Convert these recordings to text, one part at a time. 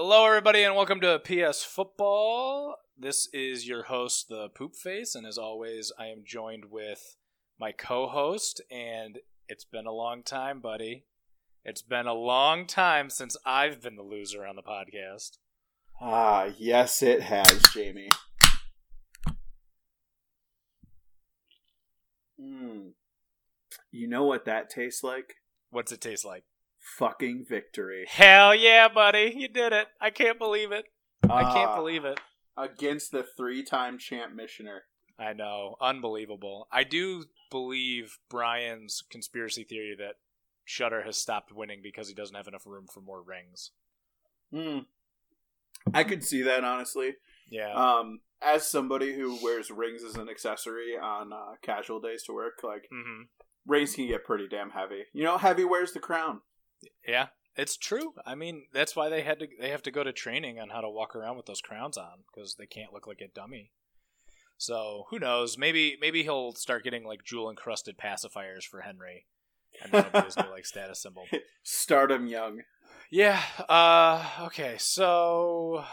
Hello, everybody, and welcome to PS Football. This is your host, the Poop Face, and as always, I am joined with my co-host. And it's been a long time, buddy. It's been a long time since I've been the loser on the podcast. Ah, yes, it has, Jamie. Mm. You know what that tastes like? What's it taste like? Fucking victory. Hell yeah, buddy! You did it. I can't believe it. I can't Ah, believe it. Against the three-time champ missioner. I know. Unbelievable. I do believe Brian's conspiracy theory that Shutter has stopped winning because he doesn't have enough room for more rings. Hmm. I could see that honestly. Yeah. Um, as somebody who wears rings as an accessory on uh, casual days to work, like mm-hmm. rings can get pretty damn heavy. You know, heavy wears the crown. Yeah. It's true. I mean, that's why they had to they have to go to training on how to walk around with those crowns on because they can't look like a dummy. So who knows? Maybe maybe he'll start getting like jewel encrusted pacifiers for Henry, and that'll be his new like status symbol. Stardom young. Yeah. Uh. Okay. So,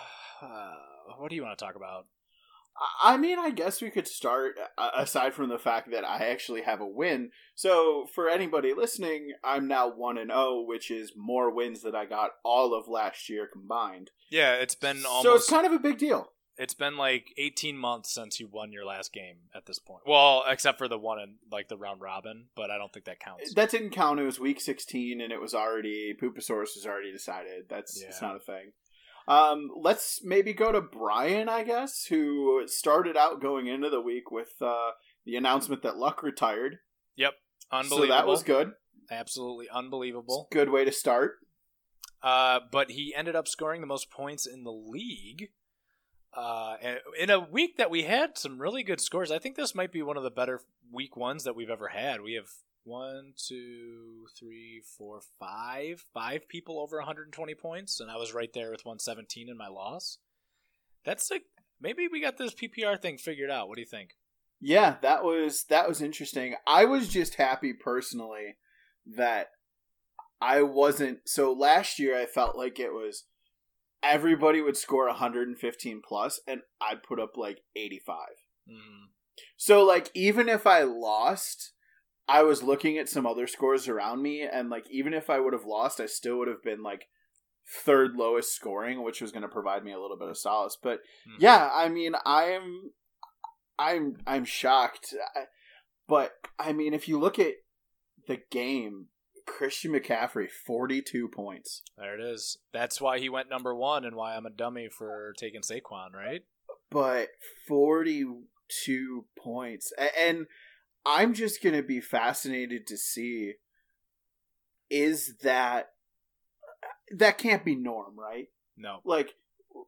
uh, what do you want to talk about? I mean, I guess we could start uh, aside from the fact that I actually have a win. So, for anybody listening, I'm now 1 and 0, which is more wins than I got all of last year combined. Yeah, it's been almost. So, it's kind of a big deal. it's been like 18 months since you won your last game at this point. Well, except for the one in like the round robin, but I don't think that counts. That didn't count. It was week 16 and it was already Pooposaurus was already decided. That's it's not a thing. Um, let's maybe go to Brian, I guess, who started out going into the week with uh, the announcement that Luck retired. Yep. Unbelievable. So that was good. Absolutely unbelievable. Good way to start. Uh, but he ended up scoring the most points in the league. Uh, in a week that we had some really good scores. I think this might be one of the better week ones that we've ever had. We have one, two, three, four, five, five people over 120 points, and I was right there with 117 in my loss. That's like maybe we got this PPR thing figured out. What do you think? Yeah, that was that was interesting. I was just happy personally that I wasn't so last year I felt like it was everybody would score 115 plus and I'd put up like 85. Mm, So like even if I lost, I was looking at some other scores around me and like even if I would have lost, I still would have been like third lowest scoring, which was going to provide me a little bit of solace. But mm. yeah, I mean, I'm, I'm, I'm shocked. I- But I mean, if you look at the game, Christian McCaffrey, forty-two points. there it is. That's why he went number one, and why I'm a dummy for taking Saquon, right? But forty-two points, and I'm just gonna be fascinated to see is that that can't be norm, right? No. Like,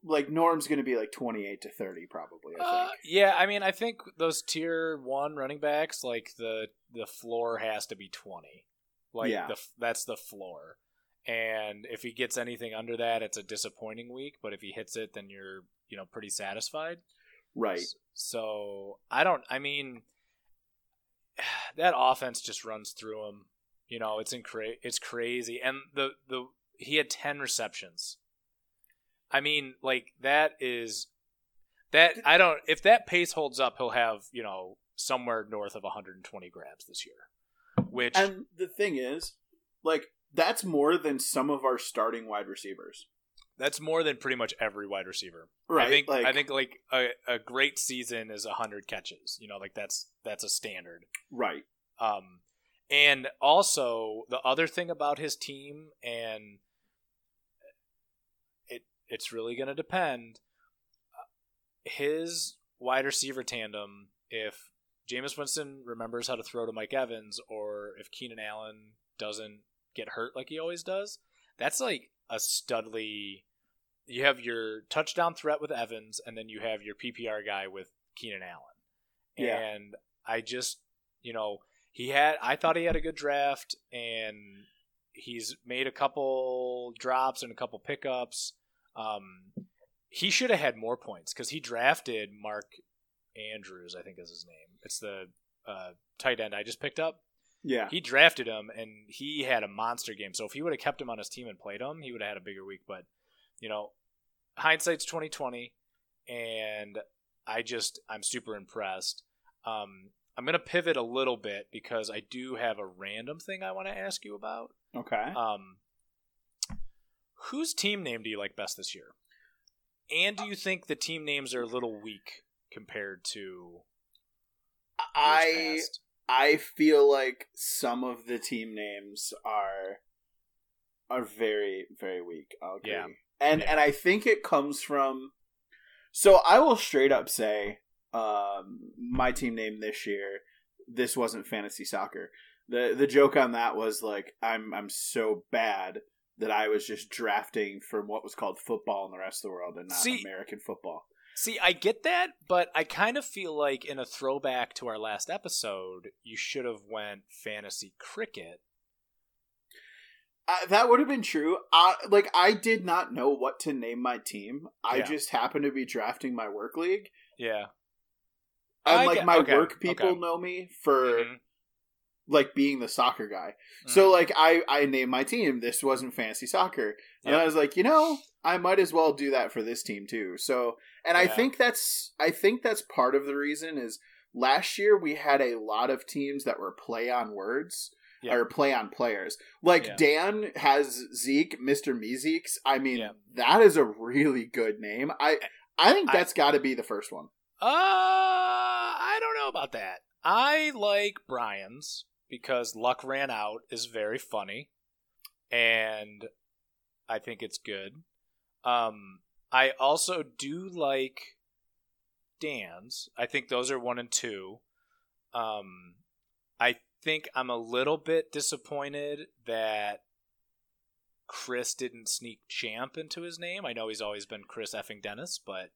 like norm's gonna be like twenty-eight to thirty, probably. I Uh, yeah, I mean, I think those tier one running backs, like the the floor has to be twenty. Like Yeah. the that's the floor, and if he gets anything under that, it's a disappointing week. But if he hits it, then you're you know pretty satisfied. right. So I don't. I mean, that offense just runs through him. You know, it's incra- it's crazy, and the the he had ten receptions. I mean, like that is that I don't. If that pace holds up, he'll have you know somewhere north of 120 grabs this year, which And the thing is, like, that's more than some of our starting wide receivers. That's more than pretty much every wide receiver. Right. I think like, I think like a, a great season is 100 catches. You know, like that's that's a standard. right. Um, and also the other thing about his team, and it it's really going to depend. His wide receiver tandem, if Jameis Winston remembers how to throw to Mike Evans, or if Keenan Allen doesn't get hurt like he always does, that's like a studly. You have your touchdown threat with Evans, and then you have your PPR guy with Keenan Allen. Yeah. And I just, you know, he had I thought he had a good draft and he's made a couple drops and a couple pickups. Um he should have had more points cuz he drafted Mark Andrews, I think is his name. It's the uh, tight end I just picked up. Yeah. He drafted him and he had a monster game. So if he would have kept him on his team and played him, he would have had a bigger week, but you know, hindsight's twenty twenty, and I just I'm super impressed. Um, I'm gonna pivot a little bit because I do have a random thing I want to ask you about. Okay. Um, whose team name do you like best this year? And do you think the team names are a little weak compared to I past? I feel like some of the team names are are very very weak. I'll agree. Yeah. And Yeah. and I think it comes from so I will straight up say um my team name this year this wasn't fantasy soccer. The the joke on that was like I'm I'm so bad that I was just drafting from what was called football in the rest of the world and not See- American football. See, I get that, but I kind of feel like in a throwback to our last episode, you should have went fantasy cricket. Uh, that would have been true. I like I did not know what to name my team. I Yeah. just happened to be drafting my work league, Yeah. and I like get- my okay, work people okay. know me for Mhm, like being the soccer guy. So mhm. like I I named my team. This wasn't fantasy soccer, and Yep. I was like, you know, I might as well do that for this team too. So, and I think that's I think that's part of the reason is last year we had a lot of teams that were play on words. Yeah. Or play on players. Like Yeah. Dan has Zeke, Mr. Meezeeks. I mean, Yeah. that is a really good name. I I think that's got to be the first one. Uh, I don't know about that. I like Brian's because luck ran out is very funny, and I think it's good. Um, I also do like Dan's. I think those are one and two. Um, I think I'm a little bit disappointed that Chris didn't sneak Champ into his name. I know he's always been Chris effing Dennis, but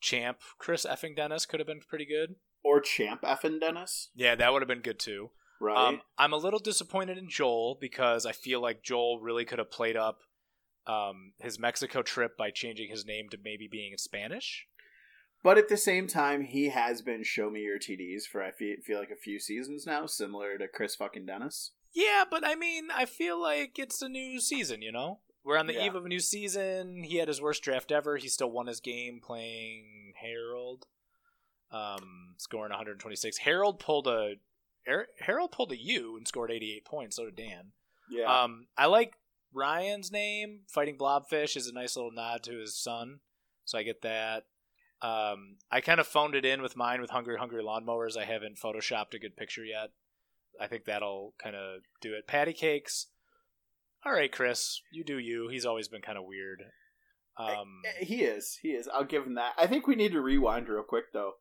Champ Chris effing Dennis could have been pretty good. Or Champ effing Dennis, Yeah, that would have been good too. right? Um, I'm a little disappointed in Joel because I feel like Joel really could have played up um, his Mexico trip by changing his name to maybe being in Spanish. But at the same time, he has been show me your TDs for I feel, feel like a few seasons now, similar to Chris fucking Dennis. Yeah, but I mean, I feel like it's a new season, you know? We're on the Yeah. eve of a new season. He had his worst draft ever. He still won his game playing Harold, um, scoring 126. Harold pulled a Harold pulled a U and scored 88 points. So did Dan. Yeah, Um, I like Ryan's name. Fighting Blobfish is a nice little nod to his son, so I get that. Um, I kind of phoned it in with mine with Hungry Hungry Lawnmowers. I haven't photoshopped a good picture yet. I think that'll kind of do it. Patty cakes. All right, Chris, you do you. He's always been kind of weird. Um, Eh, he is. He is. I'll give him that. I think we need to rewind real quick though.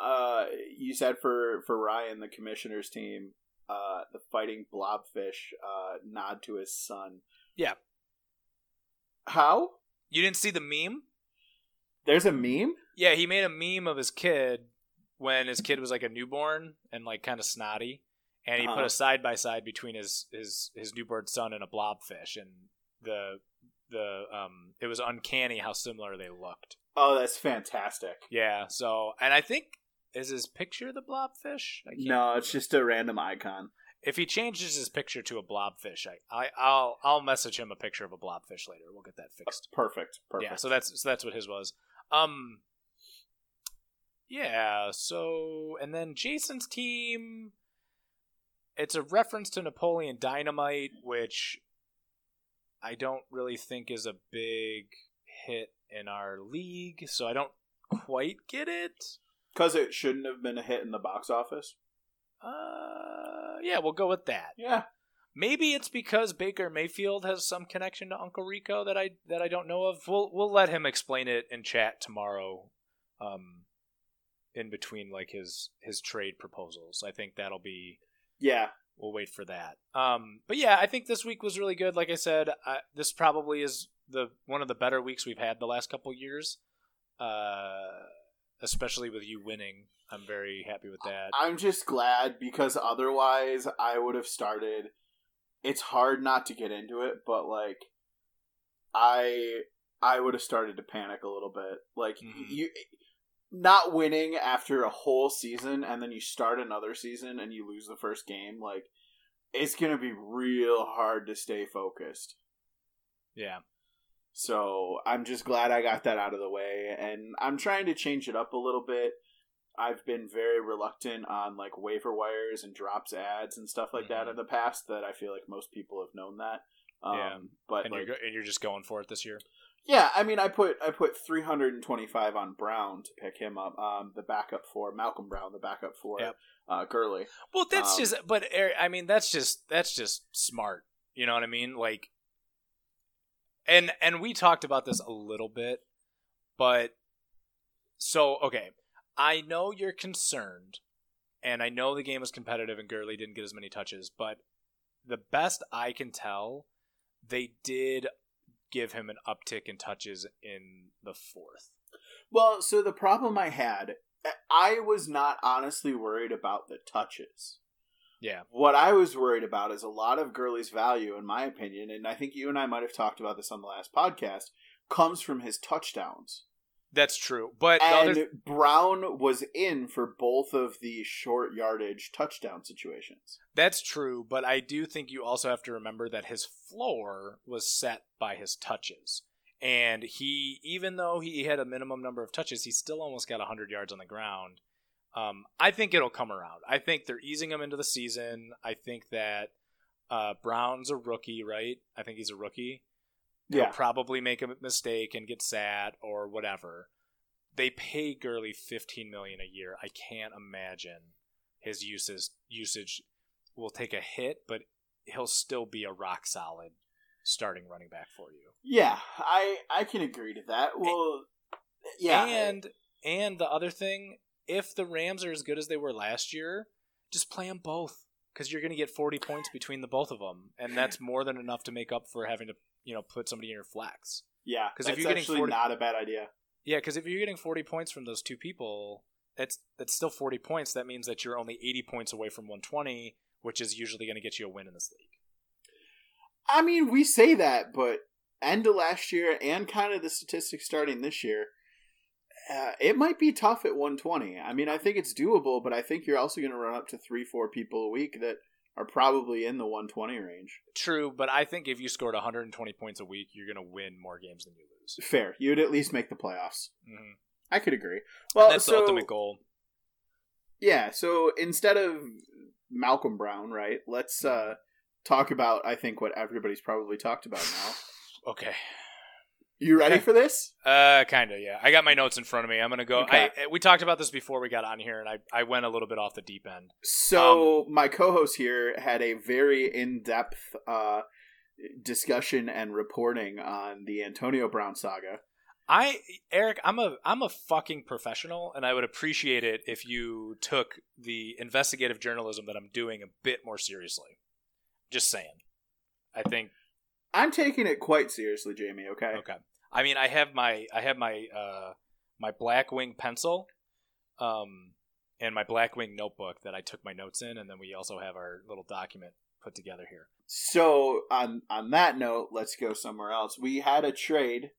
Uh, you said for for Ryan, the commissioner's team, uh, the fighting blobfish, uh, nod to his son. Yeah. How? you didn't see the meme? There's a meme. Yeah, he made a meme of his kid when his kid was like a newborn and like kind of snotty, and he put Uh-huh. a side by side between his his his newborn son and a blobfish, and the the um it was uncanny how similar they looked. Oh, that's fantastic. Yeah, so and I think is his picture the blobfish? No, remember. it's just a random icon. If he changes his picture to a blobfish, I, I I'll I'll message him a picture of a blobfish later. We'll get that fixed. Perfect. Perfect. Yeah, so that's so that's what his was. Um Yeah, so and then Jason's team it's a reference to Napoleon Dynamite, which I don't really think is a big hit in our league, so I don't quite get it. Because it shouldn't have been a hit in the box office. Uh yeah, we'll go with that. Yeah. Maybe it's because Baker Mayfield has some connection to Uncle Rico that I that I don't know of. We'll we'll let him explain it in chat tomorrow, um, in between like his his trade proposals. I think that'll be. Yeah. We'll wait for that. Um, but yeah, I think this week was really good. Like I said, I, this probably is the one of the better weeks we've had the last couple years. Uh, especially with you winning, I'm very happy with that. I'm just glad because otherwise I would have started. It's hard not to get into it, but like, I I would have started to panic a little bit. Like Mhm. you, not winning after a whole season and then you start another season and you lose the first game. Like, it's gonna be real hard to stay focused. Yeah. So I'm just glad I got that out of the way, and I'm trying to change it up a little bit. I've been very reluctant on like waiver wires and drops ads and stuff like that Mhm. in the past. That I feel like most people have known that. Um, Yeah. but and like, you're go- and you're just going for it this year. yeah, I mean, I put I put 325 on Brown to pick him up. Um, the backup for Malcolm Brown, the backup for Yep. uh, Gurley. Well, that's Um, just. But I mean, that's just that's just smart. You know what I mean? Like, and and we talked about this a little bit, but so okay, I know you're concerned, and I know the game was competitive and Gurley didn't get as many touches, but the best I can tell, they did give him an uptick in touches in the fourth. Well, so the problem I had, I was not honestly worried about the touches. Yeah, What I was worried about is a lot of Gurley's value, in my opinion, and I think you and I might have talked about this on the last podcast, comes from his touchdowns. that's true. But And other Brown was in for both of the short yardage touchdown situations. That's true, but I do think you also have to remember that his floor was set by his touches. And he, even though he had a minimum number of touches, he still almost got 100 yards on the ground. Um, I think it'll come around. I think they're easing him into the season. I think that uh, Brown's a rookie, right? I think he's a rookie. He'll Yeah. probably make a mistake and get sad or whatever. They pay Gurley 15 million a year. I can't imagine his usage usage will take a hit, but he'll still be a rock solid starting running back for you. Yeah, I I can agree to that. Well, yeah, And and the other thing, if the Rams are as good as they were last year, just play them both because you're going to get 40 points between the both of them, and that's more than enough to make up for having to you know put somebody in your flex. yeah, 'Cause because if you're getting actually 40 not a bad idea. Yeah, because if you're getting 40 points from those two people, that's that's still 40 points. That means that you're only 80 points away from 120, which is usually going to get you a win in this league. I mean, we say that, but end of last year and kind of the statistics starting this year, uh, it might be tough at 120. I mean, I think it's doable, but I think you're also going to run up to three, four people a week that are probably in the 120 range. True, but I think if you scored 120 points a week, you're going to win more games than you lose. Fair. You'd at least make the playoffs. hmm I could agree. Well, that's so, the ultimate goal. Yeah, so instead of Malcolm Brown, right, let's uh, talk about, I think, what everybody's probably talked about now. Okay. You ready for this? Uh, kind of, yeah. I got my notes in front of me. I'm going to go. Okay. I, we talked about this before we got on here, and I, I went a little bit off the deep end. So Um, my co-host here had a very in-depth uh, discussion and reporting on the Antonio Brown saga. I Eric, I'm a I'm a fucking professional, and I would appreciate it if you took the investigative journalism that I'm doing a bit more seriously. Just saying. I think I'm taking it quite seriously, Jamie. Okay. okay. I mean, I have my I have my uh my Blackwing pencil, um, and my Blackwing notebook that I took my notes in, and then we also have our little document put together here. So on on that note, let's go somewhere else. We had a trade.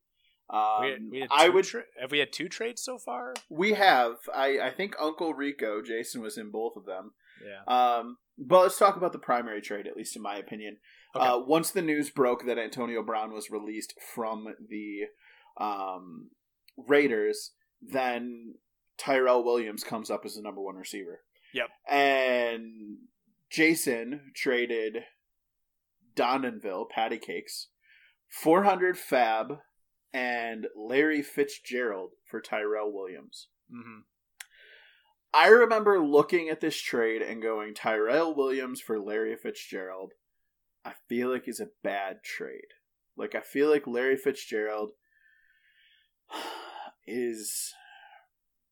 Um, we had, we had I would. tra- have we had two trades so far? we have. I I think Uncle Rico, Jason was in both of them. Yeah. Um, but let's talk about the primary trade, at least in my opinion. Okay. Uh, once the news broke that Antonio Brown was released from the um, Raiders, then Tyrell Williams comes up as the number one receiver. Yep. And Jason traded Donenville, Patty Cakes, 400 fab, and Larry Fitzgerald for Tyrell Williams. hmm I remember looking at this trade and going Tyrell Williams for Larry Fitzgerald. I feel like is a bad trade. Like I feel like Larry Fitzgerald is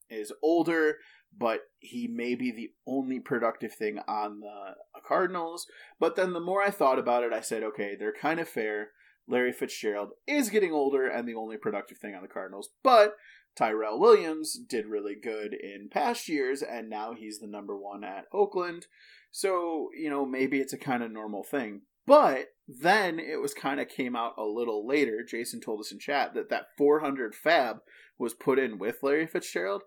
is older, but he may be the only productive thing on the Cardinals. But then the more I thought about it, I said, okay, they're kind of fair. Larry Fitzgerald is getting older and the only productive thing on the Cardinals, but Tyrell Williams did really good in past years, and now he's the number one at Oakland. So, you know, maybe it's a kind of normal thing. But then it was kind of came out a little later. Jason told us in chat that that 400 fab was put in with Larry Fitzgerald.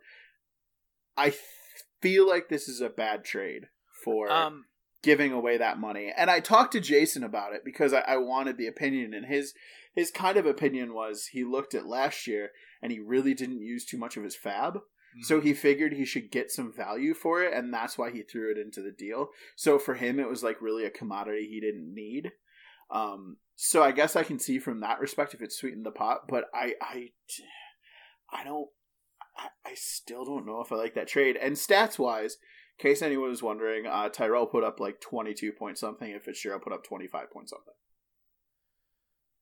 I th- feel like this is a bad trade for Um. giving away that money. And I talked to Jason about it because I, I wanted the opinion, and his his kind of opinion was he looked at last year and he really didn't use too much of his fab. So Mm-hmm. he figured he should get some value for it, and that's why he threw it into the deal. So for him, it was like really a commodity he didn't need. Um, so I guess I can see from that respect if it sweetened the pot, but I, I, I don't, I, I still don't know if I like that trade. And stats wise, in case anyone was wondering, uh, Tyrell put up like twenty two point something, and Fitzgerald put up twenty five point something.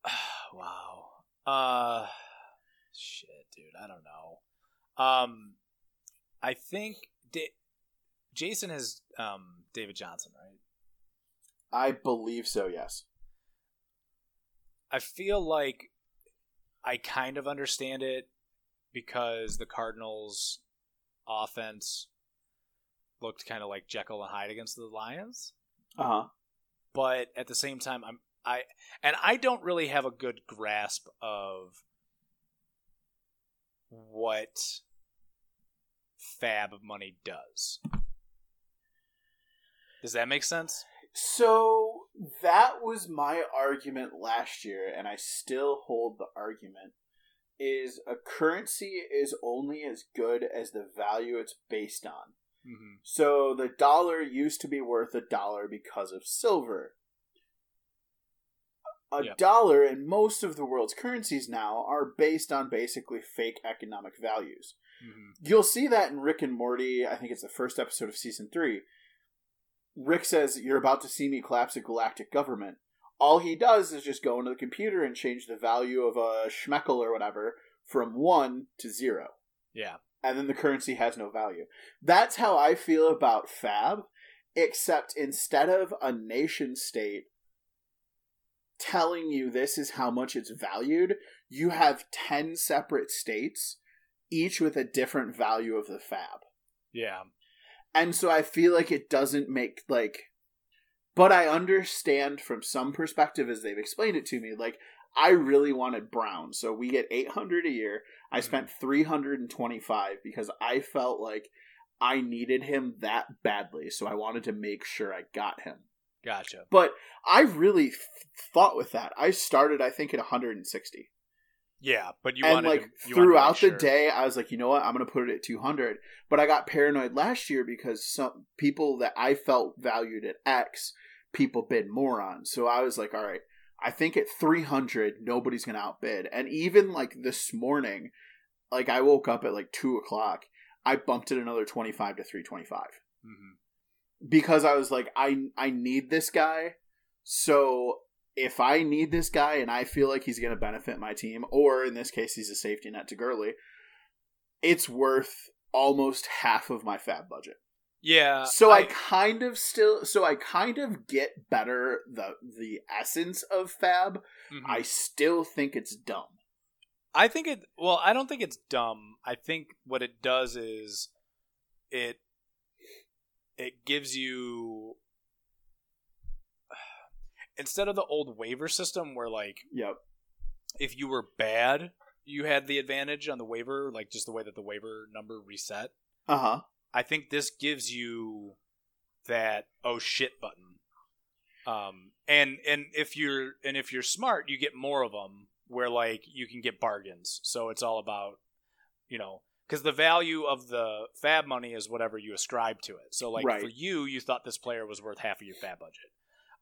wow. Uh, shit, dude. I don't know. Um, I think da- Jason has um David Johnson, right? I believe so. Yes. I feel like I kind of understand it because the Cardinals' offense looked kind of like Jekyll and Hyde against the Lions. Uh huh. but at the same time i'm i and i don't really have a good grasp of what fab of money does does that make sense So that was my argument last year, and I still hold the argument. Is a currency is only as good as the value it's based on. mm-hmm. So the dollar used to be worth a dollar because of silver. A Yep. dollar and most of the world's currencies now are based on basically fake economic values. Mm-hmm. You'll see that in Rick and Morty. I think it's the first episode of season three. Rick says, You're about to see me collapse a galactic government. All he does is just go into the computer and change the value of a schmeckle or whatever from one to zero. yeah And then the currency has no value. That's how I feel about Fab, except instead of a nation state telling you this is how much it's valued, you have 10 separate states, each with a different value of the Fab. yeah And so I feel like it doesn't make like but I understand from some perspective as they've explained it to me like I really wanted Brown. So we get 800 a year. I Mhm. spent 325 because I felt like I needed him that badly. So I wanted to make sure I got him. gotcha But I really thought with that. I started I think at 160 yeah but you and like to, you throughout the day i was like you know what? I'm gonna put it at 200 but i got paranoid last year because some people that i felt valued at x people bid more on. So i was like all right i think at 300 nobody's gonna outbid. And even like this morning like i woke up at like 2 o'clock i bumped it another 25 to 325 Mhm. because I was like, I I need this guy. So if I need this guy and I feel like he's going to benefit my team, or in this case, he's a safety net to Gurley, it's worth almost half of my fab budget. yeah So I, kind of still, so I kind of get better the the essence of fab. mhm. I still think it's dumb. I think it. Well, I don't think it's dumb. I think what it does is it it gives you instead of the old waiver system where like Yep. if you were bad you had the advantage on the waiver like just the way that the waiver number reset Uh huh. i think this gives you that oh shit button um and and if you're and if you're smart you get more of them where like you can get bargains so it's all about you know because the value of the fab money is whatever you ascribe to it so like Right. for you you thought this player was worth half of your fab budget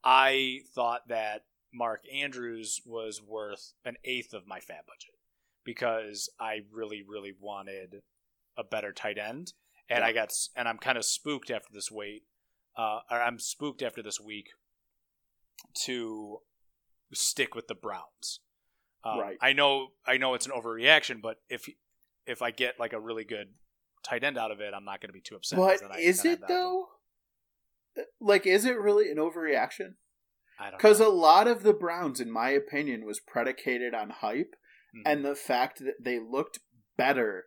i thought that mark andrews was worth an eighth of my fab budget because i really really wanted a better tight end and i got and i'm kind of spooked after this wait uh, or i'm spooked after this week to stick with the browns um, Right. i know i know it's an overreaction but if if i get like a really good tight end out of it i'm not going to be too upset. I- is it though? Like, is it really an overreaction? i don't Because a lot of the Browns, in my opinion, was predicated on hype Mhm. and the fact that they looked better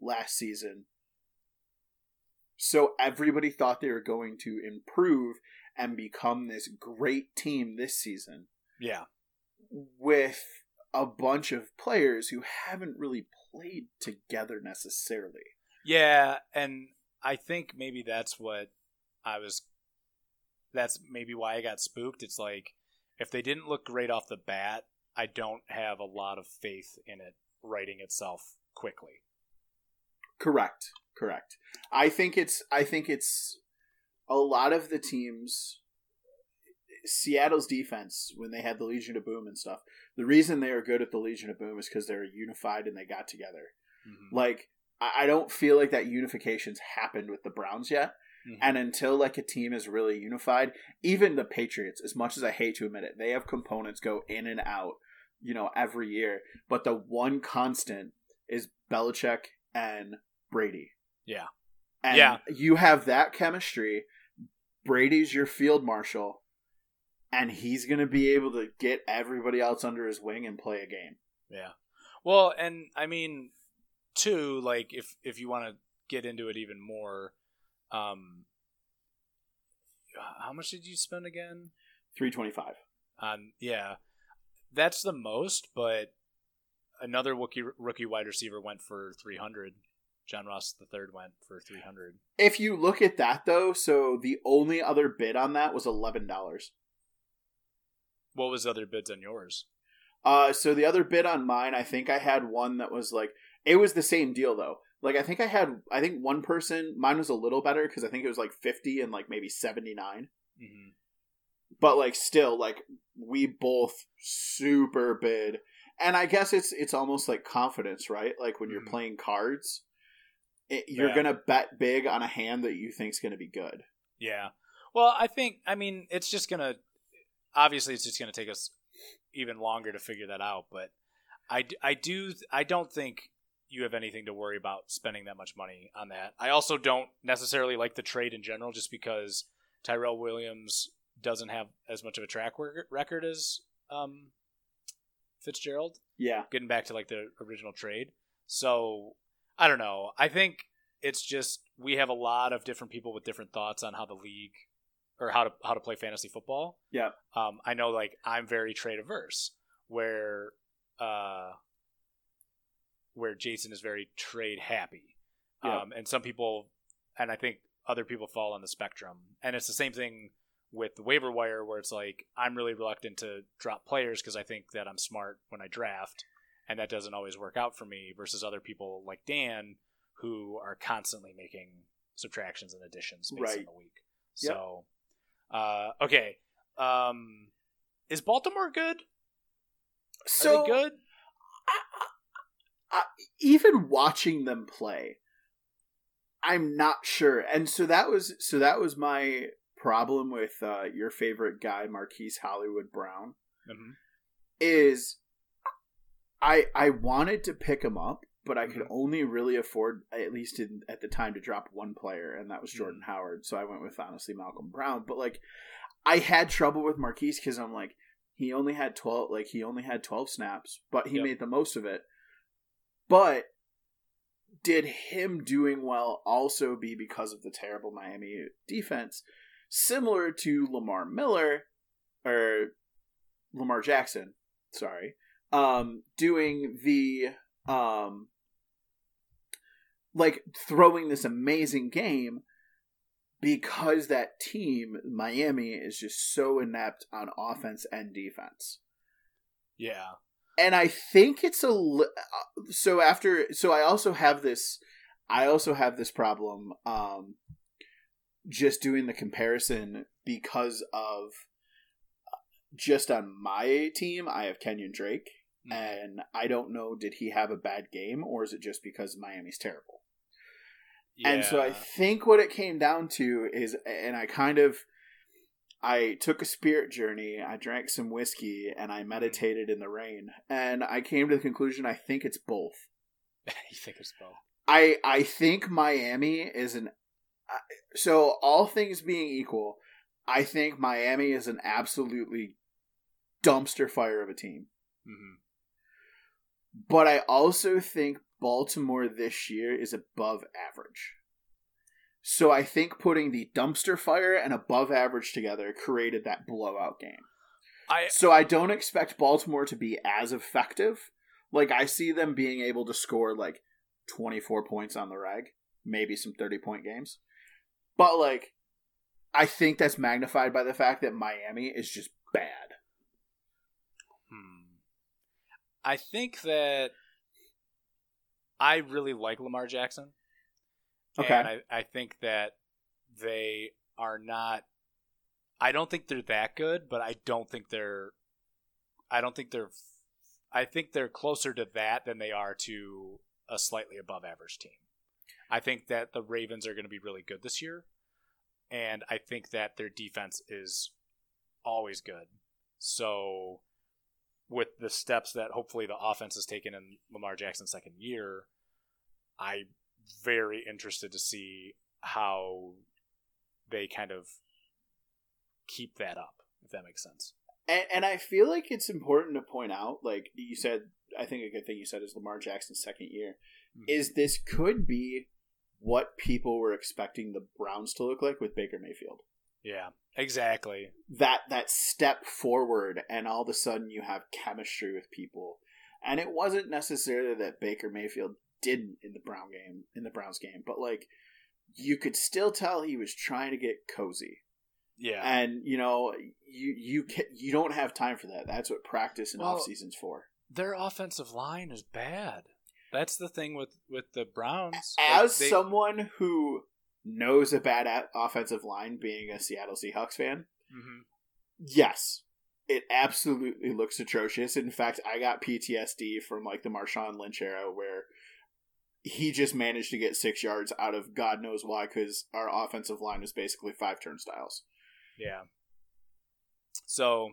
last season. So everybody thought they were going to improve and become this great team this season yeah with a bunch of players who haven't really played together necessarily. Yeah, and I think maybe that's what I was. That's maybe why I got spooked. It's like if they didn't look great off the bat, I don't have a lot of faith in it writing itself quickly. Correct. Correct. I think it's I think it's a lot of the teams Seattle's defense when they had the Legion of Boom and stuff. The reason they are good at the Legion of Boom is because they're unified and they got together. Mm-hmm. Like I don't feel like that unification's happened with the Browns yet. Mm-hmm. And until like a team is really unified, even the Patriots, as much as I hate to admit it, they have components go in and out, you know, every year. But the one constant is Belichick and Brady. Yeah. And yeah. you have that chemistry. Brady's your field marshal, and he's going to be able to get everybody else under his wing and play a game. Yeah. Well, and I mean, too, like if if you want to get into it even more, um, how much did you spend again? Three twenty five. Um, yeah, that's the most, but another rookie rookie wide receiver went for three hundred. John Ross the third went for three hundred. If you look at that though, so the only other bid on that was eleven dollars. What was the other bids on yours? Uh, so the other bid on mine, I think I had one that was like it was the same deal though. Like I think I had I think one person mine was a little better because I think it was like fifty and like maybe seventy nine. mm mm-hmm. But like still like we both super bid, and I guess it's it's almost like confidence, right? Like when mm-hmm. you're playing cards, it, you're yeah. gonna bet big on a hand that you think's gonna be good. Yeah. Well, I think I mean it's just gonna obviously it's just gonna take us even longer to figure that out, but I, I do I don't think you have anything to worry about spending that much money on that. I also don't necessarily like the trade in general just because Tyrell Williams doesn't have as much of a track record as um, Fitzgerald. Yeah. Getting back to like the original trade. So I don't know. I think it's just we have a lot of different people with different thoughts on how the league or how to how to play fantasy football. Yeah. Um, I know like I'm very trade averse where uh where Jason is very trade happy. Um, and some people, and I think other people fall on the spectrum. And it's the same thing with the waiver wire where it's like, I'm really reluctant to drop players because I think that I'm smart when I draft. And that doesn't always work out for me versus other people like Dan who are constantly making subtractions and additions based right. on the week. Yep. So, uh, okay. Um, is Baltimore good? So good? Even watching them play, I'm not sure. And so that was so that was my problem with uh, your favorite guy, Marquise Hollywood Brown, mm-hmm. is I I wanted to pick him up, but I could mm-hmm. only really afford at least in, at the time to drop one player, and that was Jordan mm-hmm. Howard. So I went with honestly Malcolm Brown. But like, I had trouble with Marquise because I'm like, he only had twelve, like he only had twelve snaps, but he yep. made the most of it. But did him doing well also be because of the terrible Miami defense, similar to Lamar Miller or Lamar Jackson, sorry, um, doing the um, like throwing this amazing game because that team Miami is just so inept on offense and defense. Yeah and I think it's a uh, so after so I also have this I also have this problem um just doing the comparison because of uh, just on my team I have Kenyan Drake mm-hmm. and I don't know did he have a bad game or is it just because Miami's terrible. Yeah. And so I think what it came down to is and I kind of I took a spirit journey. I drank some whiskey and I meditated in the rain. And I came to the conclusion I think it's both. you think it's both? I I think Miami is an so all things being equal, I think Miami is an absolutely dumpster fire of a team. Mm-hmm. But I also think Baltimore this year is above average. So I think putting the dumpster fire and above average together created that blowout game. I So I don't expect Baltimore to be as effective. Like I see them being able to score like 24 points on the rag, maybe some 30 point games. But like I think that's magnified by the fact that Miami is just bad. Hmm. I think that I really like Lamar Jackson. Okay. And I, I think that they are not I don't think they're that good, but I don't think they're I don't think they're I think they're closer to that than they are to a slightly above average team. I think that the Ravens are going to be really good this year, and I think that their defense is always good. So, with the steps that hopefully the offense has taken in Lamar Jackson's second year, I'm very interested to see how they kind of keep that up, if that makes sense. And, and I feel like it's important to point out, like you said, I think a good thing you said is Lamar Jackson's second year, Mhm. is this could be what people were expecting the Browns to look like with Baker Mayfield. Yeah, exactly. That that step forward, and all of a sudden you have chemistry with people. And it wasn't necessarily that Baker Mayfield didn't in the Brown game, in the Browns game, but like you could still tell he was trying to get cozy. Yeah. And you know, you you ca you don't have time for that. That's what practice and Well, off season's for. Their offensive line is bad. That's the thing with with the Browns. As Like, they- someone who knows a bad offensive line, being a Seattle Seahawks fan, Mhm. yes, it absolutely looks atrocious. In fact, I got PTSD from like the Marshawn Lynch era where he just managed to get six yards out of God knows why because our offensive line was basically five turnstiles. Yeah. So,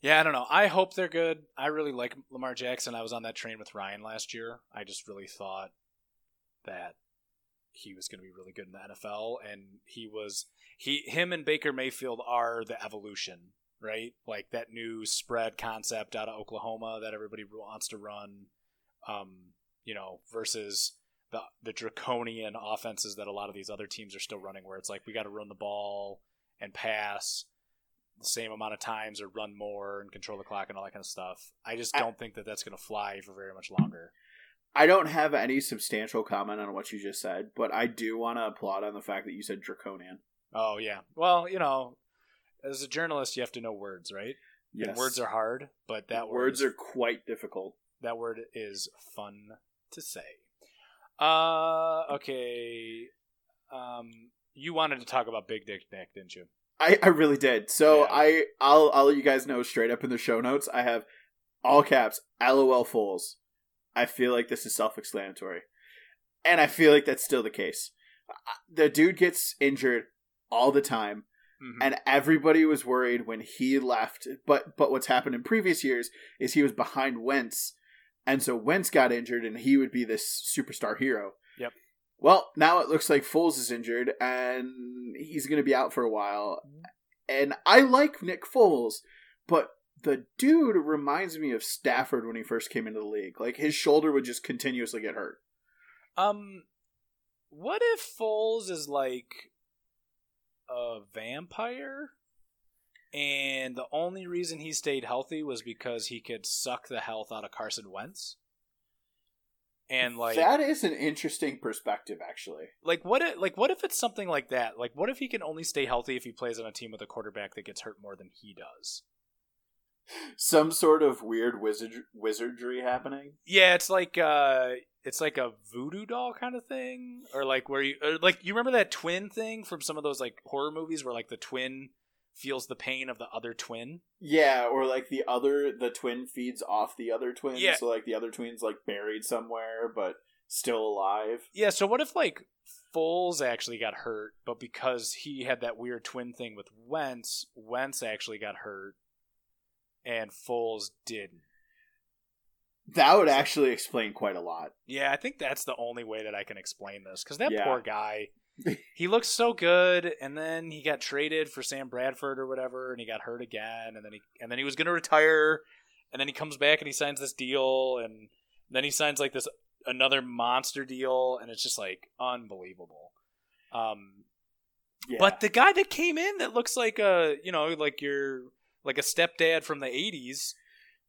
yeah, I don't know. I hope they're good. I really like Lamar Jackson. I was on that train with Ryan last year. I just really thought that he was going to be really good in the NFL, and he was. He, him, and Baker Mayfield are the evolution, right? Like that new spread concept out of Oklahoma that everybody wants to run. Um, you know, versus the the draconian offenses that a lot of these other teams are still running, where it's like we got to run the ball and pass the same amount of times or run more and control the clock and all that kind of stuff. I just don't think that that's going to fly for very much longer. I don't have any substantial comment on what you just said, but I do want to applaud on the fact that you said draconian. Oh yeah. Well, you know, as a journalist, you have to know words, right? Yes, And words are hard, but that word words is- are quite difficult. that word is fun to say. Uh, okay. Um, you wanted to talk about Big Dick Nick, didn't you? I, I really did. So Yeah. I I'll I'll let you guys know straight up in the show notes. I have all caps LOL fools. I feel like this is self-explanatory, and I feel like that's still the case. The dude gets injured all the time, Mhm. and everybody was worried when he left. But but what's happened in previous years is he was behind Wentz, and so Wentz got injured, and he would be this superstar hero. Yep. Well, now it looks like Foles is injured, and he's going to be out for a while. And I like Nick Foles, but the dude reminds me of Stafford when he first came into the league. Like his shoulder would just continuously get hurt. Um, what if Foles is like a vampire, and the only reason he stayed healthy was because he could suck the health out of Carson Wentz? And like, that is an interesting perspective, actually. like what? If, like what if it's something like that? Like what if he can only stay healthy if he plays on a team with a quarterback that gets hurt more than he does? Some sort of weird wizard wizardry happening. Yeah, it's like uh it's like a voodoo doll kind of thing or like where you or like you remember that twin thing from some of those like horror movies where like the twin feels the pain of the other twin? Yeah, or like the other, the twin feeds off the other twin. Yeah. So like the other twin's like buried somewhere, but still alive. Yeah, so what if like Foles actually got hurt, but because he had that weird twin thing with Wentz, Wentz actually got hurt and Foles didn't. That would actually explain quite a lot. Yeah, I think that's the only way that I can explain this because that Yeah. poor guy, he looks so good, and then he got traded for Sam Bradford or whatever, and he got hurt again, and then he and then he was going to retire, and then he comes back and he signs this deal, and then he signs like this another monster deal, and it's just like unbelievable. Um, Yeah. but the guy that came in that looks like a you know like your like a stepdad from the '80s,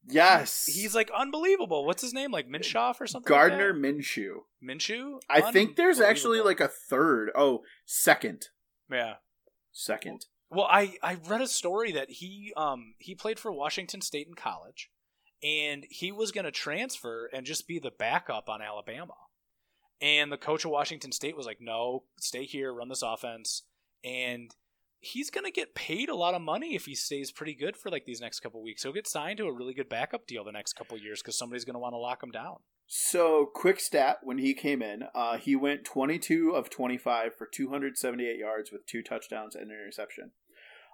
yes, he's like unbelievable. What's his name? Like Minshew or something? Gardner like Minshew. Minshew. I think there's actually like a third. Oh, second, yeah. second. Well, I I read a story that he um he played for Washington State in college, and he was going to transfer and just be the backup on Alabama. And the coach of Washington State was like, "No, stay here, run this offense." And he's going to get paid a lot of money if he stays pretty good for like these next couple weeks. He'll get signed to a really good backup deal the next couple years because somebody's going to want to lock him down. So, quick stat when he came in, uh, he went 22 of 25 for 278 yards with two touchdowns and an interception.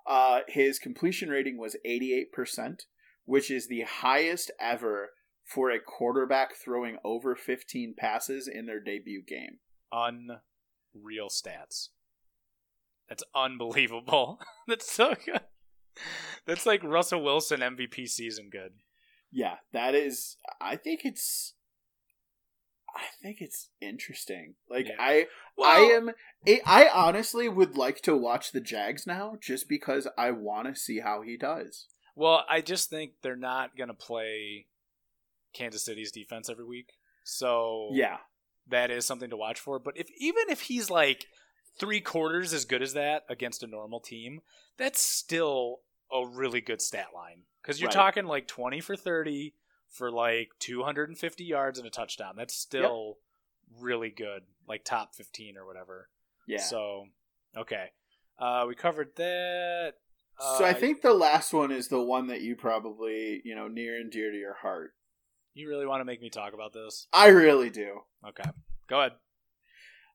Uh, his completion rating was 88%, which is the highest ever for a quarterback throwing over 15 passes in their debut game. Unreal stats. That's unbelievable. That's so good. That's like Russell Wilson MVP season good. Yeah, that is. I think it's. I think it's interesting. Like Yeah. I, Well- I am. I honestly would like to watch the Jags now, just because I want to see how he does. Well, I just think they're not going to play Kansas City's defense every week. So Yeah, that is something to watch for. But if even if he's like three quarters as good as that against a normal team, that's still a really good stat line because you're Right. talking like 20 for 30 for like 250 yards and a touchdown. That's still really good, like top 15 or whatever. yeah. So, okay. Uh, we covered that. so I Uh, think the last one is the one that you probably you know near and dear to your heart. you really want to make me talk about this. I really do. Okay. Go ahead.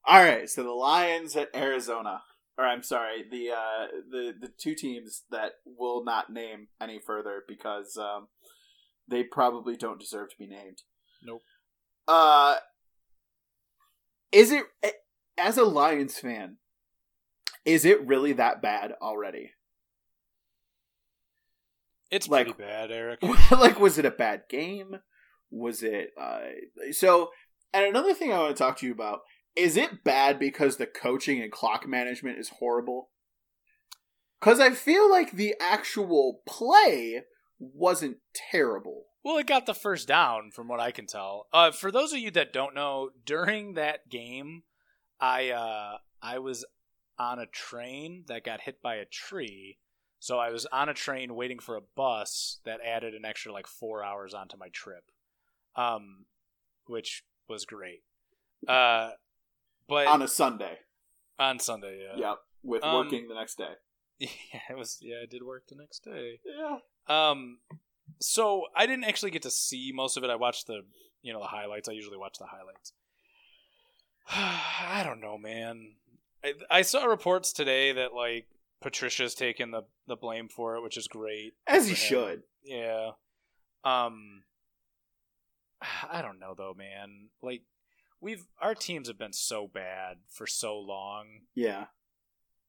All right, so the Lions at Arizona, or I'm sorry, the uh, the the two teams that will not name any further because um, they probably don't deserve to be named. Nope. Uh, is it as a Lions fan? Is it really that bad already? It's Like- pretty bad, Eric. like, was it a bad game? Was it uh, so? And another thing I want to talk to you about is it bad because the coaching and clock management is horrible? Because I feel like the actual play wasn't terrible. Well, it got the first down, from what I can tell. Uh, for those of you that don't know, during that game, I uh, I was on a train that got hit by a tree. So I was on a train waiting for a bus that added an extra like four hours onto my trip, um, which was great. Uh, but on a Sunday. on Sunday, yeah, Yep, with Um, working the next day. yeah, it was. Yeah, I did work the next day. Yeah. Um, so I didn't actually get to see most of it. I watched the, you know, the highlights. I usually watch the highlights. I don't know, man. I, I saw reports today that like Patricia's taking the the blame for it, which is great. As he should. Yeah. Um. I don't know though, man. Like we've our teams have been so bad for so long. Yeah.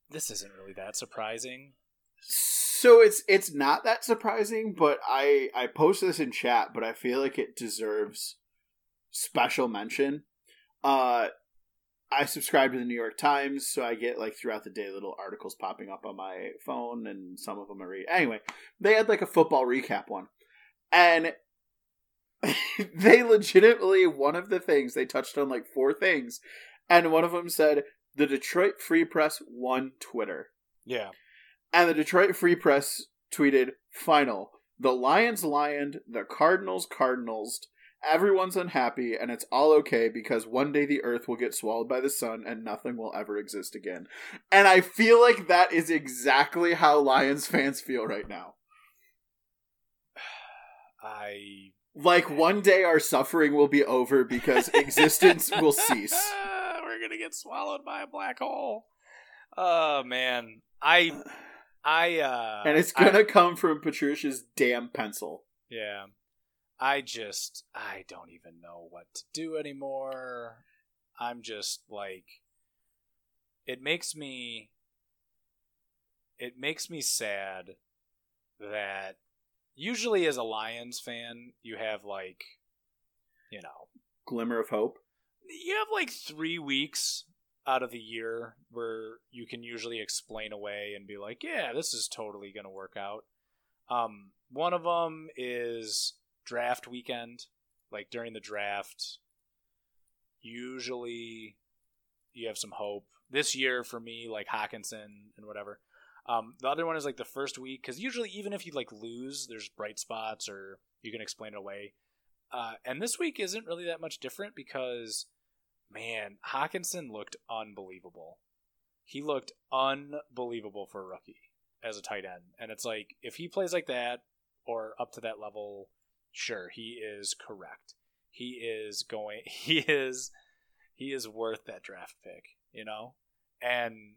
This isn't really that surprising. So it's it's not that surprising, but I I post this in chat, but I feel like it deserves special mention. Uh I subscribe to the New York Times, so I get like throughout the day little articles popping up on my phone, and some of them I read. Anyway, they had like a football recap one, and they legitimately one of the things they touched on like four things, and one of them said the Detroit Free Press won Twitter. Yeah. And the Detroit Free Press tweeted, Final. The Lions lioned, the Cardinals cardinals. Everyone's unhappy, and it's all okay because one day the earth will get swallowed by the sun and nothing will ever exist again. And I feel like that is exactly how Lions fans feel right now. I Like one day our suffering will be over because existence will cease. We're gonna get swallowed by a black hole. Oh man, I, I, uh, And it's gonna come from Patricia's damn pencil. yeah, I just, I don't even know what to do anymore. I'm just like, it makes me, it makes me sad that usually as a Lions fan, you have like, you know, Glimmer of hope. you have like three weeks out of the year where you can usually explain away and be like, yeah, this is totally going to work out. Um, one of them is draft weekend. Like during the draft, usually you have some hope. This year for me, like Hockenson and whatever, Um, the other one is like the first week because usually even if you like lose, there's bright spots or you can explain it away. Uh, and this week isn't really that much different because, man, Hockenson looked unbelievable. He looked unbelievable for a rookie as a tight end, and it's like if he plays like that or up to that level, sure, he is correct. He is going. He is. He is worth that draft pick. You know, and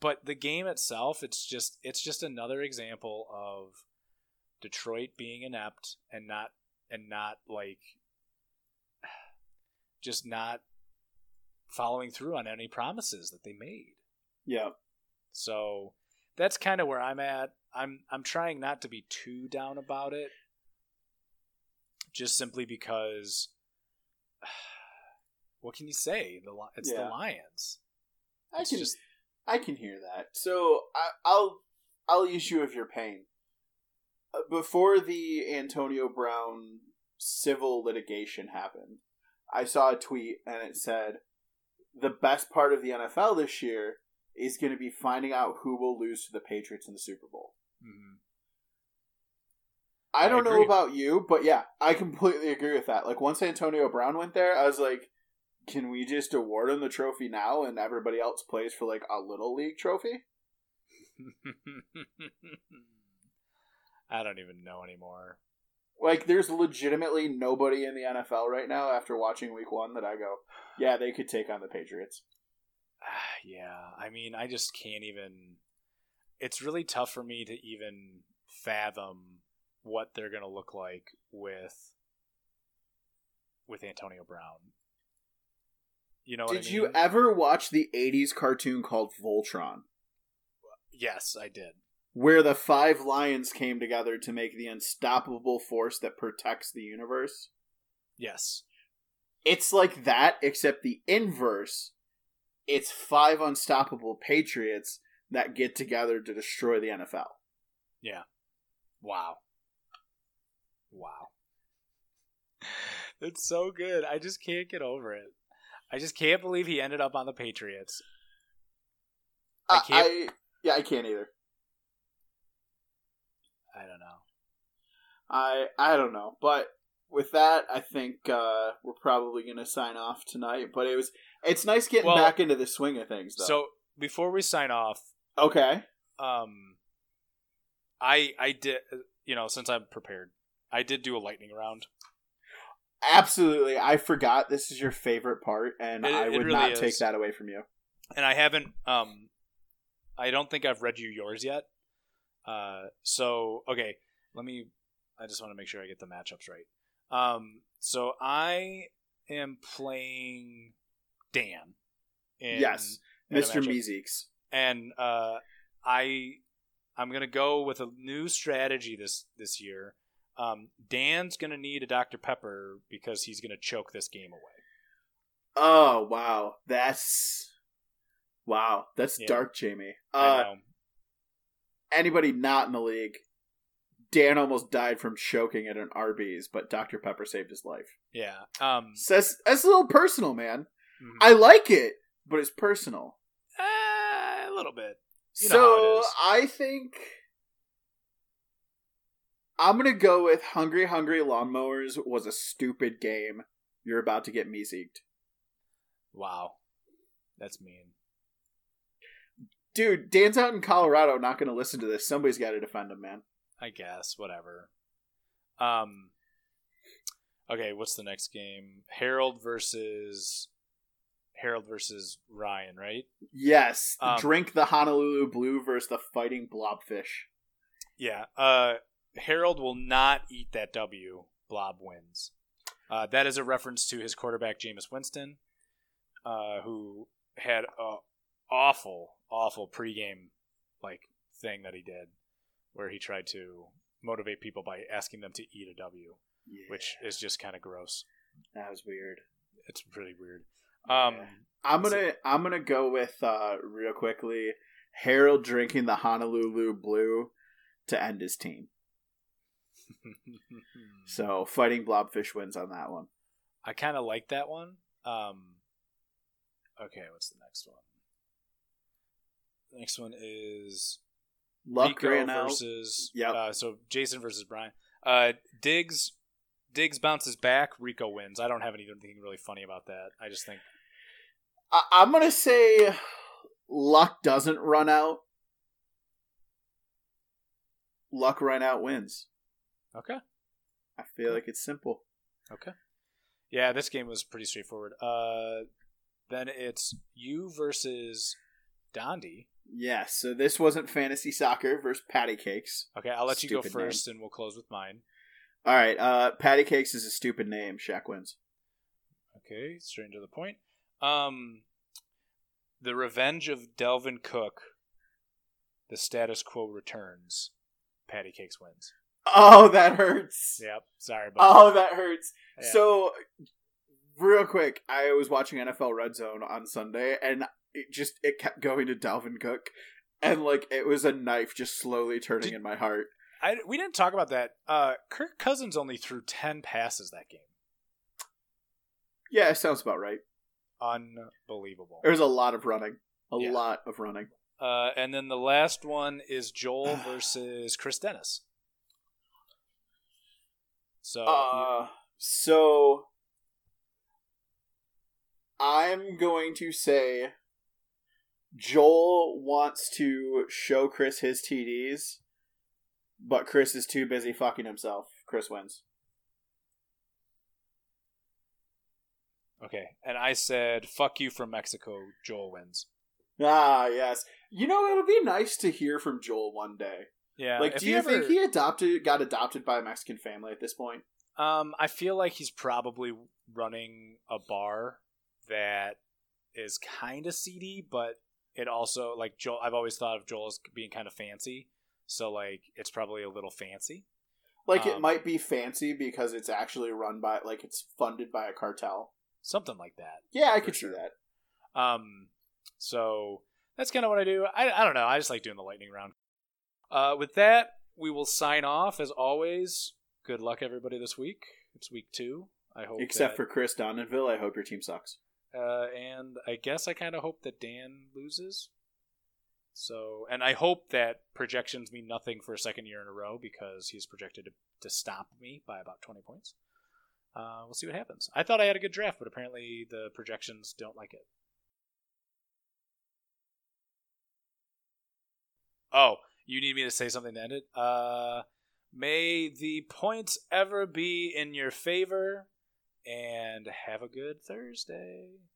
but the game itself, it's just it's just another example of Detroit being inept and not and not like just not following through on any promises that they made. Yeah. So that's kind of where I'm at. I'm I'm trying not to be too down about it. Just simply because what can you say? The it's yeah. the Lions. I can just I can hear that. So I, I'll I'll ease you of your pain. Uh, before the Antonio Brown civil litigation happened, I saw a tweet and it said, "The best part of the NFL this year is going to be finding out who will lose to the Patriots in the Super Bowl." Mm-hmm. I don't know about you, but yeah, I completely agree with that. Like once Antonio Brown went there, I was like, can we just award him the trophy now and everybody else plays for like a little league trophy? I don't even know anymore. Like, there's legitimately nobody in the NFL right now after watching week one that I go, yeah, they could take on the Patriots. yeah, I mean, I just can't even. It's really tough for me to even fathom what they're going to look like with with Antonio Brown. You know Did I mean? you ever watch the 80s cartoon called Voltron? Yes, I did. Where the five lions came together to make the unstoppable force that protects the universe? Yes. It's like that, except the inverse. It's five unstoppable patriots that get together to destroy the NFL. Yeah. Wow. Wow. It's so good. I just can't get over it. I just can't believe he ended up on the Patriots. I can't. I, yeah, I can't either. I don't know. I I don't know, but with that, I think uh, we're probably going to sign off tonight. But it was it's nice getting well, back into the swing of things. Though. So before we sign off, okay. Um, I I did you know since I'm prepared, I did do a lightning round. Absolutely. I forgot this is your favorite part, and it, I would really not is. take that away from you. And I haven't. Um, I don't think I've read you yours yet. Uh, so okay, let me. I just want to make sure I get the matchups right. Um, so I am playing Dan. In, yes, Mr. Meeseeks. And uh, I, I'm gonna go with a new strategy this this year. Um, Dan's gonna need a Dr Pepper because he's gonna choke this game away. Oh wow, that's wow, that's yeah. dark, Jamie. Uh, anybody not in the league, Dan almost died from choking at an Arby's, but Dr Pepper saved his life. Yeah, um, so that's that's a little personal, man. Mm-hmm. I like it, but it's personal. Uh, a little bit. You so I think I'm gonna go with Hungry Hungry Lawnmowers was a stupid game. You're about to get me zeeked. Wow. That's mean. Dude, Dan's out in Colorado not gonna listen to this. Somebody's gotta defend him, man. I guess, whatever. Um Okay, what's the next game? Harold versus Harold versus Ryan, right? Yes. Um, Drink the Honolulu Blue versus the Fighting Blobfish. Yeah. Uh Harold will not eat that W. Blob wins. Uh, that is a reference to his quarterback Jameis Winston, uh, who had a awful, awful pregame like thing that he did, where he tried to motivate people by asking them to eat a W, yeah. which is just kind of gross. That was weird. It's pretty weird. Um, yeah. I'm gonna I'm gonna go with uh, real quickly Harold drinking the Honolulu Blue to end his team so fighting blobfish wins on that one. I kind of like that one. Um, okay, what's the next one? Next one is Luck Rico versus Yep. uh, so Jason versus Brian. Uh, Diggs Diggs bounces back. Rico wins. I don't have anything really funny about that. I just think I- I'm gonna say luck doesn't run out. Luck run out wins. Okay, I feel like it's simple. okay. Yeah, this game was pretty straightforward. Uh, then it's you versus Dondi. Yes. So this wasn't fantasy soccer versus patty cakes. Okay, I'll let you go Stupid name. first, and we'll close with mine. All right. Uh, patty cakes is a stupid name. Shaq wins. Okay, straight to the point. Um, the Revenge of Dalvin Cook. The status quo returns. Patty Cakes wins. Oh, that hurts. Yep. Sorry about Oh, that hurts. Yeah. So, real quick, I was watching NFL Red Zone on Sunday, and it just it kept going to Dalvin Cook, and like it was a knife just slowly turning Did- in my heart. I, we didn't talk about that. Uh, Kirk Cousins only threw ten passes that game. Yeah, it sounds about right. Unbelievable. There was a lot of running, a Yeah. lot of running. Uh, and then the last one is Joel versus Chris Dennis. So Uh, so I'm going to say Joel wants to show Chris his TDs, but Chris is too busy fucking himself. Chris wins. okay, and I said "fuck you" from Mexico. Joel wins. Ah, yes. You know, it'll be nice to hear from Joel one day. Yeah. like, do you ever- think he adopted, got adopted by a Mexican family at this point? Um, I feel like he's probably running a bar that is kind of seedy, but it also like Joel. I've always thought of Joel as being kind of fancy, so like it's probably a little fancy. Like, it Um, might be fancy because it's actually run by, like, it's funded by a cartel. something like that. Yeah, I could sure. see that. Um, so that's kind of what I do. I I don't know. I just like doing the lightning round. Uh, with that, we will sign off as always. Good luck, everybody, this week. It's week two. I hope, Except that- for Chris Donovanville, I hope your team sucks. Uh, and I guess I kind of hope that Dan loses. So, and I hope that projections mean nothing for a second year in a row because he's projected to, to stop me by about 20 points. Uh, we'll see what happens. I thought I had a good draft, but apparently the projections don't like it. Oh, you need me to say something to end it? Uh, may the points ever be in your favor, and have a good Thursday.